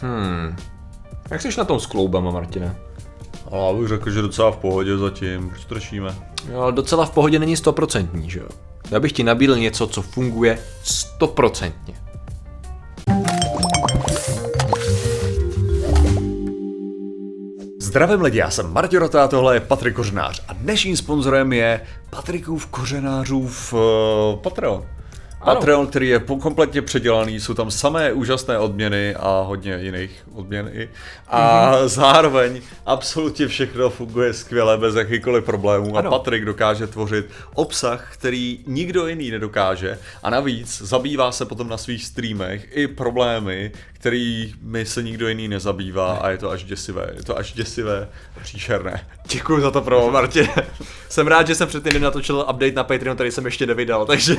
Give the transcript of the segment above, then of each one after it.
Hmm. Jak jsi na tom s kloubama, Martine? Ale já bych řekl, že docela v pohodě zatím, řešíme? Jo, ale docela v pohodě není stoprocentní, že jo? Já bych ti nabídl něco, co funguje stoprocentně. Zdravím lidi, já jsem Martin Rota, tohle je Patrik Kořenář a dnešním sponzorem je Patrikův Kořenářův uh, Patreon. Patreon, který je kompletně předělaný, jsou tam samé úžasné odměny a hodně jiných odměn i. A mm-hmm. zároveň absolutně všechno funguje skvěle, bez jakýchkoliv problémů. Ano. A Patrik dokáže tvořit obsah, který nikdo jiný nedokáže. A navíc zabývá se potom na svých streamech i problémy, kterými se nikdo jiný nezabývá a je to až děsivé. Je to až děsivé a příšerné. Děkuji za to pro Martine. jsem rád, že jsem před týdnem natočil update na Patreon, který jsem ještě nevydal, takže...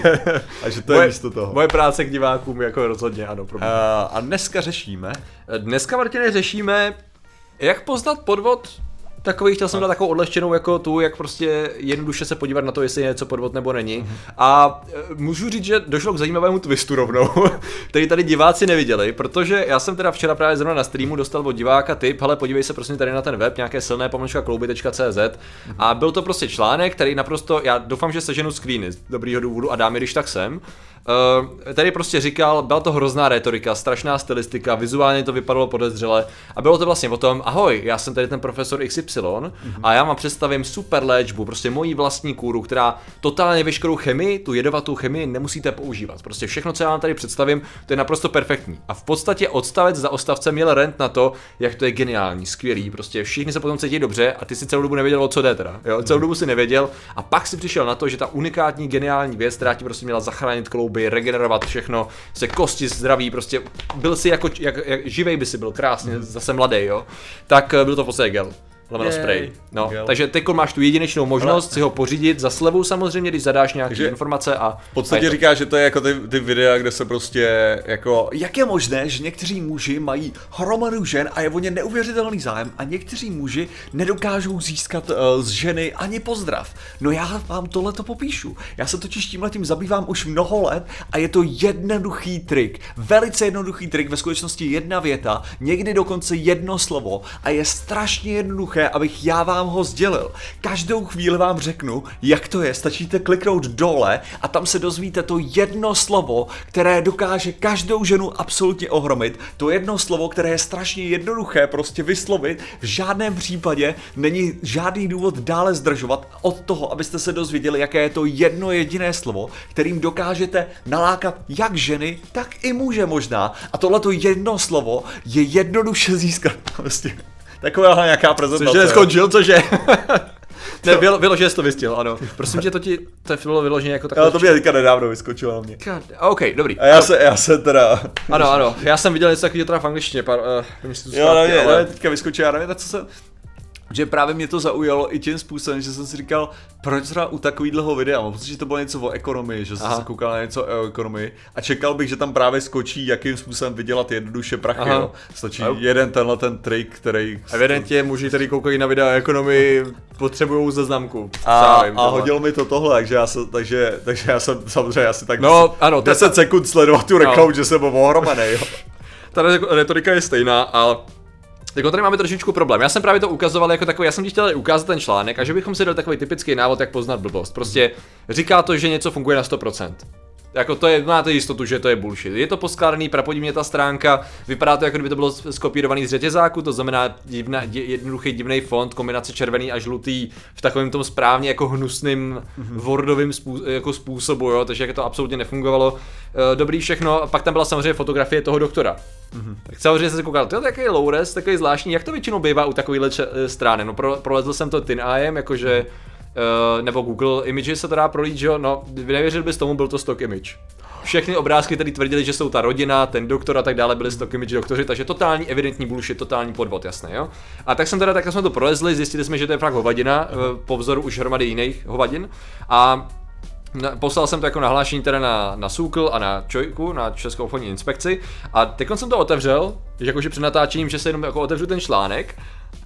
Takže to je místo toho. Moje práce k divákům jako rozhodně, ano. Pro mě. A, a dneska řešíme, Dneska, Martine, řešíme, jak poznat podvod Takový chtěl jsem dát takovou odlehčenou jako tu, jak prostě jednoduše se podívat na to, jestli je něco podvod nebo není. A e, můžu říct, že došlo k zajímavému twistu rovnou, který tady diváci neviděli, protože já jsem teda včera právě zrovna na streamu dostal od diváka tip, hele podívej se prosím tady na ten web, nějaké silné pomlčka klouby.cz a byl to prostě článek, který naprosto, já doufám, že seženu screeny z dobrýho důvodu a dám je, když tak sem. Uh, tady prostě říkal, byla to hrozná retorika, strašná stylistika, vizuálně to vypadalo podezřele a bylo to vlastně o tom, ahoj, já jsem tady ten profesor XY mm-hmm. a já vám představím super léčbu, prostě mojí vlastní kůru, která totálně veškerou chemii, tu jedovatou chemii nemusíte používat. Prostě všechno, co já vám tady představím, to je naprosto perfektní. A v podstatě odstavec za odstavcem měl rent na to, jak to je geniální, skvělý, prostě všichni se potom cítí dobře a ty si celou dobu nevěděl, o co jde teda. Jo? Celou dobu si nevěděl a pak si přišel na to, že ta unikátní geniální věc, která ti prostě měla zachránit klouby, regenerovat všechno, se kosti zdraví, prostě byl si jako, jak, jak živej by si byl, krásně, zase mladý, jo. Tak eh, byl to v podstatě gel. Lomeno spray. No, Gel. takže teď máš tu jedinečnou možnost si ho pořídit za slevu samozřejmě, když zadáš nějaké Takže informace a v podstatě říká, že to je jako ty, ty videa, kde se prostě jako, jak je možné, že někteří muži mají hromadu žen a je o ně neuvěřitelný zájem a někteří muži nedokážou získat uh, z ženy ani pozdrav. No já vám tohle to popíšu. Já se totiž tímhle tím zabývám už mnoho let a je to jednoduchý trik. Velice jednoduchý trik, ve skutečnosti jedna věta, někdy dokonce jedno slovo a je strašně jednoduché, abych já vám ho sdělil. Každou chvíli vám řeknu, jak to je, stačíte kliknout dole a tam se dozvíte to jedno slovo, které dokáže každou ženu absolutně ohromit. To jedno slovo, které je strašně jednoduché prostě vyslovit, v žádném případě není žádný důvod dále zdržovat od toho, abyste se dozvěděli, jaké je to jedno jediné slovo, kterým dokážete nalákat jak ženy, tak i muže možná. A tohleto jedno slovo je jednoduše získat. Prostě taková nějaká prezentace. Cože neskončil, cože? ne, vylo, vyloženě jsi to vystihl, ano. Prosím tě, to ti, to bylo vyloženě jako takové... Ale to mě teďka nedávno vyskočilo na mě. God, OK, dobrý. A já se, já se teda... Ano, ano, já jsem viděl něco takového teda v angličtině, pár, uh, Jo, ale, mě, ale teďka vyskočil, já nevím, co se... Že právě mě to zaujalo i tím způsobem, že jsem si říkal, proč třeba u takového videa, mám pocit, že to bylo něco o ekonomii, že jsem Aha. se koukal na něco o ekonomii a čekal bych, že tam právě skočí, jakým způsobem vydělat jednoduše prachy, Aha. jo. Stačí A- jeden tenhle ten trik, který... Evidentně muži, který koukají na videa o ekonomii, potřebují záznamku. A, a hodil mi to tohle, takže já, se, takže, takže já jsem samozřejmě asi tak No, ano, to je 10 sekund sledovat tu reklamu, že jsem byl ohromený, jo. ta re- retorika je stejná a jako tady máme trošičku problém. Já jsem právě to ukazoval jako takový, já jsem ti chtěl ukázat ten článek a že bychom si dali takový typický návod, jak poznat blbost. Prostě říká to, že něco funguje na 100%. Jako to je, máte jistotu, že to je bullshit. Je to poskládaný prapodivně ta stránka, vypadá to jako kdyby to bylo skopírovaný z řetězáku, to znamená divna, di, jednoduchý divný font, kombinace červený a žlutý v takovém tom správně jako hnusným wordovým spů, jako způsobu, jo, takže jako to absolutně nefungovalo. E, dobrý všechno, a pak tam byla samozřejmě fotografie toho doktora. Tak samozřejmě jsem se koukal, to je takový low res, takový zvláštní, jak to většinou bývá u takovýhle če- eh, strany. No pro, prolezl jsem to TinEyem, jakože Uh, nebo Google Images se to dá prolít, že jo? No, nevěřil bys tomu, byl to stock image. Všechny obrázky tady tvrdili, že jsou ta rodina, ten doktor a tak dále byli stock image doktoři, takže totální evidentní bullshit, totální podvod, jasné, jo? A tak jsem teda, tak jsme to prolezli, zjistili jsme, že to je fakt hovadina, uh, po vzoru už hromady jiných hovadin. A Poslal jsem to jako nahlášení teda na, na Sukl a na Čojku, na Českou obchodní inspekci a teď jsem to otevřel, jakože před natáčením, že se jenom jako otevřu ten článek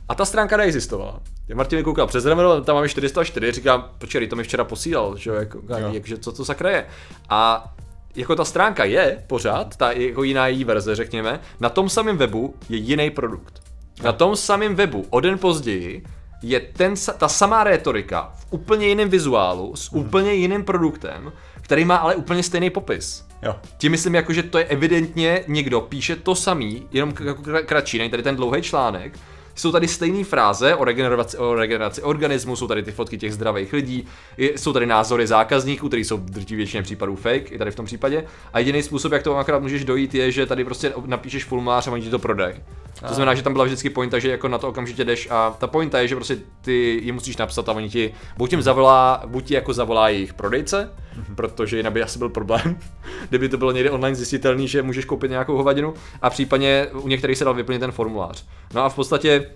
a ta stránka neexistovala. Já Martin mi koukal přes rameno, tam máme 404, říkám, počkej, to mi včera posílal, že jo, jako, jak, že co to sakra je. A jako ta stránka je pořád, ta jako jiná její verze, řekněme, na tom samém webu je jiný produkt. Na tom samém webu o den později je ten, ta samá rétorika v úplně jiném vizuálu s úplně jiným produktem, který má ale úplně stejný popis. Jo. Tím myslím jako, že to je evidentně někdo píše to samý, jenom jako kra- kratší, není tady ten dlouhý článek. Jsou tady stejné fráze o regeneraci, o regeneraci organismu, jsou tady ty fotky těch zdravých lidí, je- jsou tady názory zákazníků, které jsou v drtí většině případů fake, i tady v tom případě. A jediný způsob, jak to akorát můžeš dojít, je, že tady prostě napíšeš formulář a oni ti to prodají. To znamená, že tam byla vždycky pointa, že jako na to okamžitě jdeš a ta pointa je, že prostě ty ji musíš napsat a oni ti buď jim zavolá, buď ti jako zavolá jejich prodejce, protože jinak by asi byl problém, kdyby to bylo někde online zjistitelný, že můžeš koupit nějakou hovadinu a případně u některých se dal vyplnit ten formulář. No a v podstatě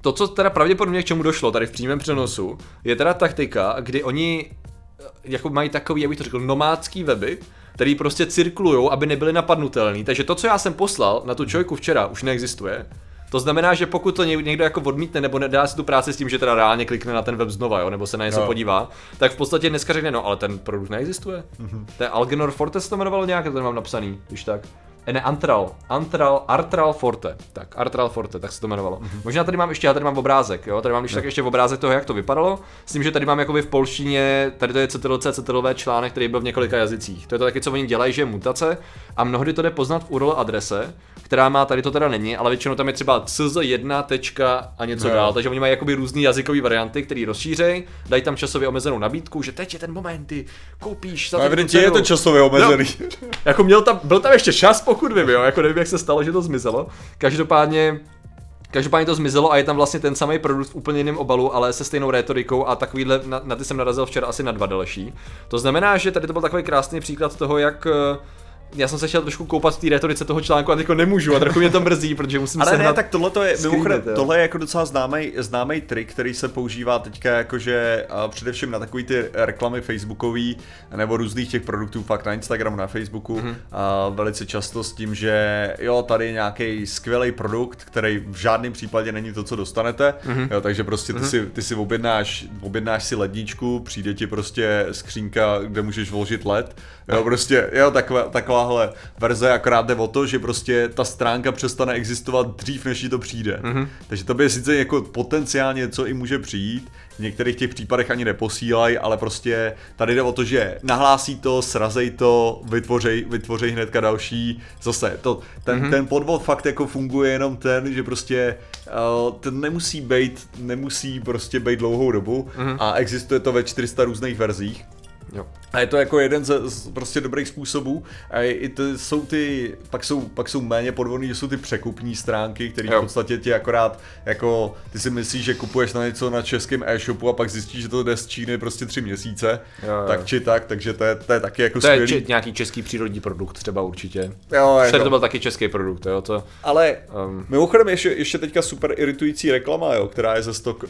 to, co teda pravděpodobně k čemu došlo tady v přímém přenosu, je teda taktika, kdy oni eh, jako mají takový, jak bych to řekl, nomádský weby, který prostě cirkulují, aby nebyly napadnutelný. Takže to, co já jsem poslal na tu čojku včera, už neexistuje. To znamená, že pokud to ně- někdo jako odmítne nebo nedá si tu práci s tím, že teda reálně klikne na ten web znova, jo, nebo se na něco Jo. podívá, tak v podstatě dneska řekne, no ale ten produkt neexistuje. Mm-hmm. To je Algenor Forte se to jmenovalo nějak, to mám napsaný, když tak. E, ne, Antral, Antral, Artral Forte, tak, Artral Forte, tak se to jmenovalo. Mm-hmm. Možná tady mám ještě, já tady mám obrázek, jo, tady mám když tak ještě obrázek toho, jak to vypadalo, s tím, že tady mám jakoby v polštině, tady to je CTRLC, CTRLV článek, který byl v několika jazycích. To je to taky, co oni dělají, že je mutace a mnohdy to jde poznat v URL adrese, která má, tady to teda není, ale většinou tam je třeba cz1 tečka a něco Jo. dál, takže oni mají jakoby různé jazykové varianty, které rozšířejí, dají tam časově omezenou nabídku, že teď je ten moment, ty koupíš za No, je to časově omezený. Jako měl tam, byl tam ještě čas, pokud vím, jo, jako nevím, jak se stalo, že to zmizelo. Každopádně, každopádně to zmizelo a je tam vlastně ten samý produkt v úplně jiném obalu, ale se stejnou rétorikou a takovýhle, na, na ty jsem narazil včera asi na dva další. To znamená, že tady to byl takový krásný příklad toho, jak eh, já jsem se chtěl trošku koupat v té rétorice toho článku a teďko nemůžu a trochu mě to mrzí, protože musím Ale ne, tak tohle to je, mimochodem, tohle je jako docela známý, známý trik, který se používá teďka jakože a především na takový ty reklamy facebookový nebo různých těch produktů fakt na Instagramu, na Facebooku Mhm. mm-hmm. a velice často s tím, že jo, tady je nějaký skvělý produkt, který v žádném případě není to, co dostanete, Mhm. mm-hmm. jo, takže prostě ty, mm-hmm. si, ty si objednáš, objednáš si ledničku, přijde ti prostě skřínka, kde můžeš vložit led, jo, prostě, jo, taková, takováhle verze, akorát jde o to, že prostě ta stránka přestane existovat dřív, než jí to přijde. Mm-hmm. Takže to by sice jako potenciálně co i může přijít, v některých těch případech ani neposílají, ale prostě tady jde o to, že nahlásí to, srazej to, vytvořej, vytvořej hnedka další, zase, to, ten, mm-hmm. ten podvod fakt jako funguje jenom ten, že prostě uh, ten nemusí být, nemusí prostě být dlouhou dobu mm-hmm. a existuje to ve 400 různých verzích. Jo. A je to jako jeden ze z prostě dobrých způsobů. A i to jsou ty, pak jsou, pak jsou méně podvodný, že jsou ty překupní stránky, které v Jo. podstatě ti akorát, jako ty si myslíš, že kupuješ na něco na českém e-shopu a pak zjistíš, že to jde z Číny prostě tři měsíce, Jo, jo. tak či tak, takže to je, to je taky jako To je skvělý. če- nějaký český přírodní produkt třeba určitě. Jo, to jako, byl taky český produkt, jo, to... ale Um, Mimochodem ještě, ještě teďka super iritující reklama, jo, která je ze stok,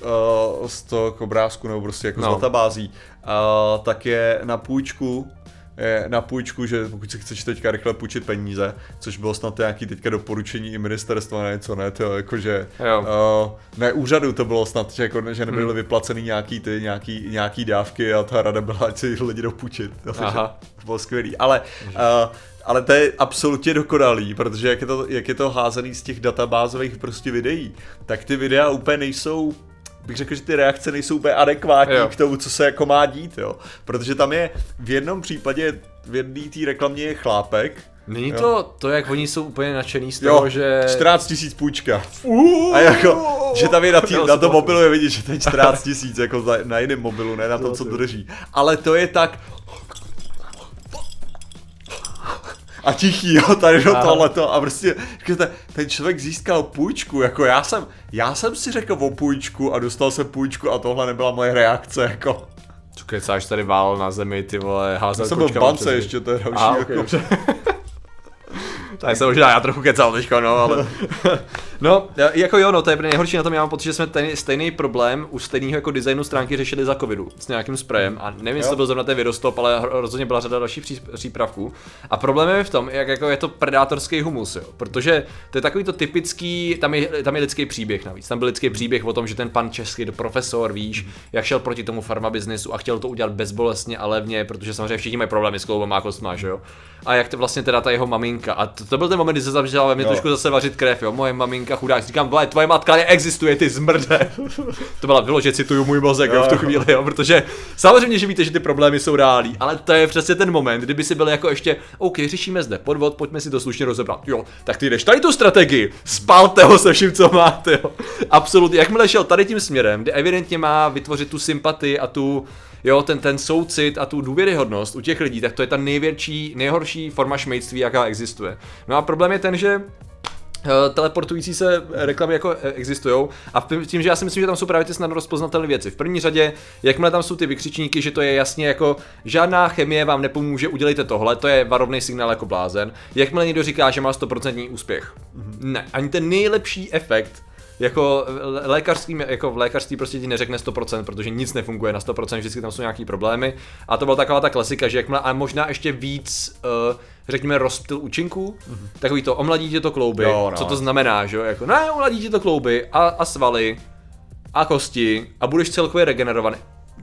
uh, stok obrázku nebo prostě jako no. Z databází, uh, tak je na půjčku, je na půjčku, že pokud si chceš teďka rychle půjčit peníze, což bylo snad nějaký teďka doporučení i ministerstva na něco, ne, to jakože, Jo. uh, ne úřadu to bylo snad, že, jako, že nebyly hmm. vyplaceny nějaký ty, nějaký, nějaký dávky a ta rada byla, ať si lidi dopůjčit, takže Aha. to bylo skvělý, ale uh, ale to je absolutně dokonalý, protože jak je, to, jak je to házený z těch databázových prostě videí, tak ty videa úplně nejsou bych řekl, že ty reakce nejsou úplně adekvátní Jo. k tomu, co se jako má dít, jo. Protože tam je v jednom případě, v jedné té reklamě je chlápek, Není Jo. to to, jak oni jsou úplně nadšený z toho, jo, že... 14 tisíc půjčka. A jako, že tam je na, tý, na tom to- mobilu je vidět, že to je 14 tisíc, jako na, na jiném mobilu, ne na tom, co drží. Ale to je tak, a tichý, jo, tady do tohleto a prostě, říkáte, ten člověk získal půjčku, jako já jsem, já jsem si řekl o půjčku a dostal jsem půjčku a tohle nebyla moje reakce, jako. Co kecáš tady vál na zemi, ty vole, házel Já jsem byl v bance ještě, to je další, Aha, jako. okay. Tak jsem možná já trochu kecal teďko, no, ale... no, jako jo, no, to je nejhorší na tom, já mám pocit, že jsme ten stejný problém u stejného jako designu stránky řešili za covidu s nějakým sprejem a nevím, jestli to byl zrovna ten virostop, ale rozhodně byla řada dalších pří- přípravků. A problém je v tom, jak jako je to predátorský humus, jo, protože to je takový to typický, tam je, tam je lidský příběh navíc, tam byl lidský příběh o tom, že ten pan český profesor, víš, jak šel proti tomu farmabiznesu a chtěl to udělat bezbolestně a levně, protože samozřejmě všichni mají problémy s kloubama a kostma, že jo. A jak to vlastně teda ta jeho maminka. A to, to byl ten moment, kdy se začala ve mě trošku zase vařit krev, jo. Moje maminka chudák, říkám, vole, tvoje matka neexistuje, ty zmrde. to byla vyložit, cituju můj mozek, jo, v tu chvíli, jo, protože samozřejmě, že víte, že ty problémy jsou reální, ale to je přesně ten moment, kdyby si byl jako ještě, OK, řešíme zde podvod, pojďme si to slušně rozebrat. Jo, tak ty jdeš tady tu strategii, spalte ho se vším, co máte, jo. Absolutně, jakmile šel tady tím směrem, kde evidentně má vytvořit tu sympatii a tu, jo, ten, ten soucit a tu důvěryhodnost u těch lidí, tak to je ta největší, nejhorší forma šmejství, jaká existuje. No a problém je ten, že teleportující se reklamy jako existují a v- tím, že já si myslím, že tam jsou právě ty snadno rozpoznatelné věci. V první řadě, jakmile tam jsou ty vykřičníky, že to je jasně jako žádná chemie vám nepomůže, udělejte tohle, to je varovný signál jako blázen. Jakmile někdo říká, že má 100% úspěch. Ne, ani ten nejlepší efekt jako v lékařským, jako v lékařství prostě ti neřekne 100%, protože nic nefunguje na 100%, vždycky tam jsou nějaký problémy. A to byla taková ta klasika, že jakmile, a možná ještě víc, uh, řekněme, rozptyl účinků, mm-hmm. takový to, omladí tě to klouby, Jo, no. co to znamená, že jo, jako, ne, omladí tě to klouby a, a svaly a kosti a budeš celkově regenerovaný.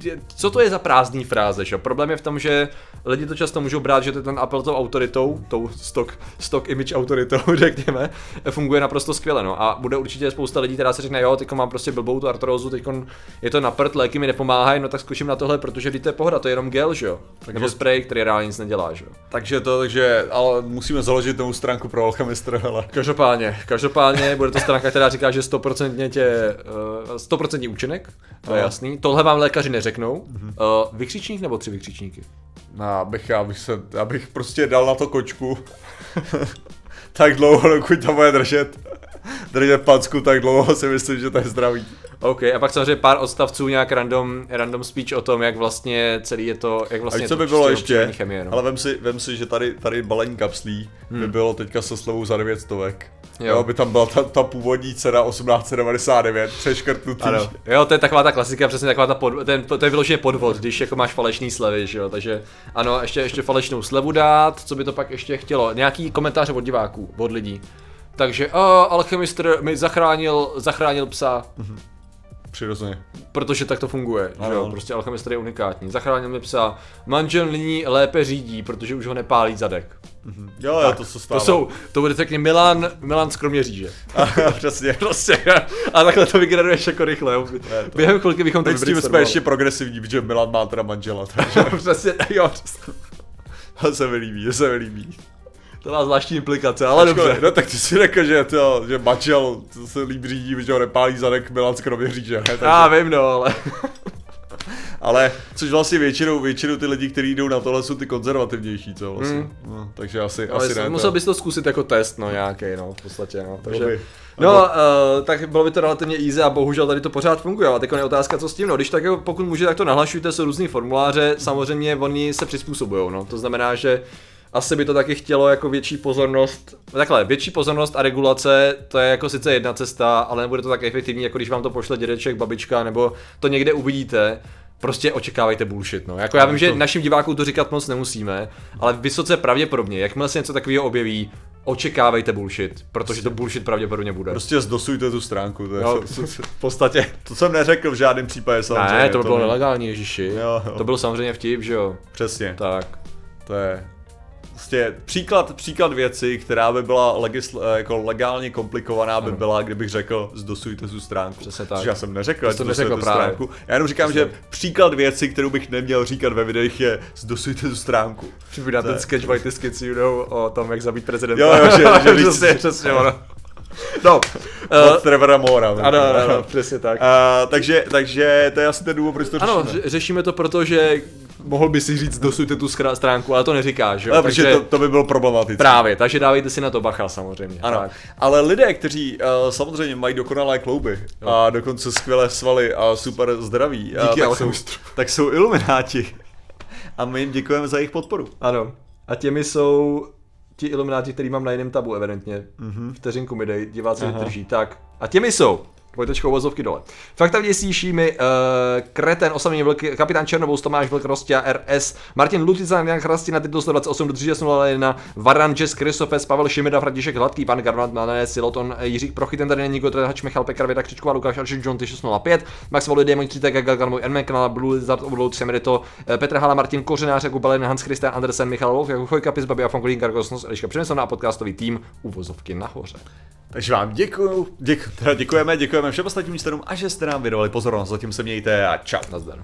Je- Co to je za prázdný fráze, že? Problém je v tom, že lidi to často můžou brát, že to ten Apple tou autoritou, tou stock, stock image autoritou, řekněme, funguje naprosto skvěle, no. A bude určitě spousta lidí, která si řekne, jo, teď mám prostě blbou tu artrózu, teď je to na prd, léky mi nepomáhají, no tak skočím na tohle, protože vždyť to je pohoda, to je jenom gel, že jo? Nebo spray, který reálně nic nedělá, že jo? Takže to, takže, ale musíme založit novou stránku pro alchemistra, hele. Každopádně, každopádně bude to stránka, která říká, že 100% tě, uh, 100% účinek, to je jasný. Tohle vám lékaři neřeknou. Uh, vykřičník nebo tři vykřičníky? No, abych, já bych se, já bych prostě dal na to kočku. tak dlouho, dokud tam bude držet. Držet packu, tak dlouho si myslím, že to je zdravý. OK, a pak samozřejmě pár odstavců, nějak random, random speech o tom, jak vlastně celý je to, jak A vlastně je co to by bylo čistě ještě? chemie, no. Ale vem si, vem si, že tady, tady balení kapslí by bylo teďka se slevou za 900. Jo. Jo. by tam byla ta, ta původní cena 1899, přeškrtnutý. Ano. Jo, to je taková ta klasika, přesně taková ta pod, ten, to je vyloženě podvod, když jako máš falešný slevy, že jo, takže ano, ještě, ještě falešnou slevu dát, co by to pak ještě chtělo, nějaký komentáře od diváků, od lidí. Takže, uh, alchemistr mi zachránil, zachránil psa, Přirozeně. protože tak to funguje, že Ano, jo, ano. prostě alchemistr je unikátní. Zachránil mi psa, manžel nyní lépe řídí, protože už ho nepálí zadek. Jo, jo, to se stává. To jsou, to bude řekně Milan, Milan z Kroměříže. Přesně. prostě, a takhle to vygeneruješ jako rychle, jo. Během chvilky bychom to Teď s tím jsme ještě progresivní, protože Milan má teda manžela, takže Přesně, jo, přesně. to se mi líbí, to se mi líbí. To má zvláštní implikace, ale dobře. No tak ty si řekl, že, to, že manžel to se líp řídí, že ho nepálí zadek Milan ne? Takže, Já vím, no, ale... Ale což vlastně většinou, většinou ty lidi, kteří jdou na tohle, jsou ty konzervativnější, co vlastně. Mm. No, takže asi, ale asi ne. musel to. bys to zkusit jako test, no, nějaký, no, v podstatě, no. Takže... No, uh, tak bylo by to relativně easy a bohužel tady to pořád funguje, ale teď je otázka, co s tím, no, když tak, jako pokud může, tak to nahlašujte, jsou různý formuláře, samozřejmě oni se přizpůsobují, no, to znamená, že asi by to taky chtělo jako větší pozornost, takhle, větší pozornost a regulace, to je jako sice jedna cesta, ale nebude to tak efektivní, jako když vám to pošle dědeček, babička, nebo to někde uvidíte, prostě očekávejte bullshit, no. Jako já vím, že to- našim divákům to říkat moc nemusíme, ale vysoce pravděpodobně, jakmile se něco takového objeví, očekávejte bullshit, protože to bullshit pravděpodobně bude. Prostě zdosujte tu stránku, to, je, Jo, to, v podstatě. to jsem neřekl v žádném případě samozřejmě. Ne, to by bylo ne- nelegální, ježiši. Jo, jo. To byl samozřejmě vtip, že jo. Přesně, Tak. to je prostě příklad, příklad věci, která by byla legisl, eh, jako legálně komplikovaná, by Ano. byla, kdybych řekl, zdosujte tu stránku. Přesně tak. Což já jsem neřekl, To zdosujte neřekl tu právě. stránku. Já jenom říkám, Přesně. že příklad věci, kterou bych neměl říkat ve videích, je zdosujte tu stránku. Připomíná ten sketch White Kids, you know, o tom, jak zabít prezidenta. Jo, jo, že- že víc- přesně, přesně, ono. No, Od uh, Trevora Mora. ano, ano, ano, přesně tak. Uh, takže, takže to je asi ten důvod, proč to Ano, řešíme. ře- řešíme to proto, že mohl by si říct, dosujte tu stránku, ale to neříkáš, jo. Ale protože takže to, to by bylo problematické. právě, takže dávejte si na to bacha samozřejmě. Ano, Tak. ale lidé, kteří uh, samozřejmě mají dokonalé klouby a dokonce skvělé svaly a super zdraví, uh, Díky tak, jsou, tak jsou ilumináti. A my jim děkujeme za jejich podporu. Ano. A těmi jsou ti ilumináti, který mám na jiném tabu, evidentně. Mm-hmm. Vteřinku mi dej, diváci drží. Tak, a těmi jsou Dvojtečkou uvozovky dole. Fakta vděsíší mi uh, Kreten, osamení vlk, kapitán Černovou, Tomáš Vlk, Rostia, RS, Martin Lutizan, Jan Chrastina, titul 128 do 301, Varan, Jess, Kristofes, Pavel Šimida, František Hladký, pan Garnat, Mané, Siloton, Jiří Prochy, ten tady není, Gotred, Hač, Michal Pekar, Věda Křičková, Lukáš Aršin, John 605, Max Voli, Demon 3, Gagal, můj Enmen, kanál Blue Lizard, Overload, Semerito, Petr Hala, Martin Kořenář, Jakub Balin, Hans Christian Andersen, Michal Wolf, Jakub Chojka, Pis, Babi a Fonkolín, Karkosnos, Eliška Přemyslovna a podcastový tým uvozovky nahoře. Takže vám děkuju, děku, děkujeme, děkujeme všem ostatním členům a že jste nám věnovali pozornost. Zatím se mějte a čau. Nazdar.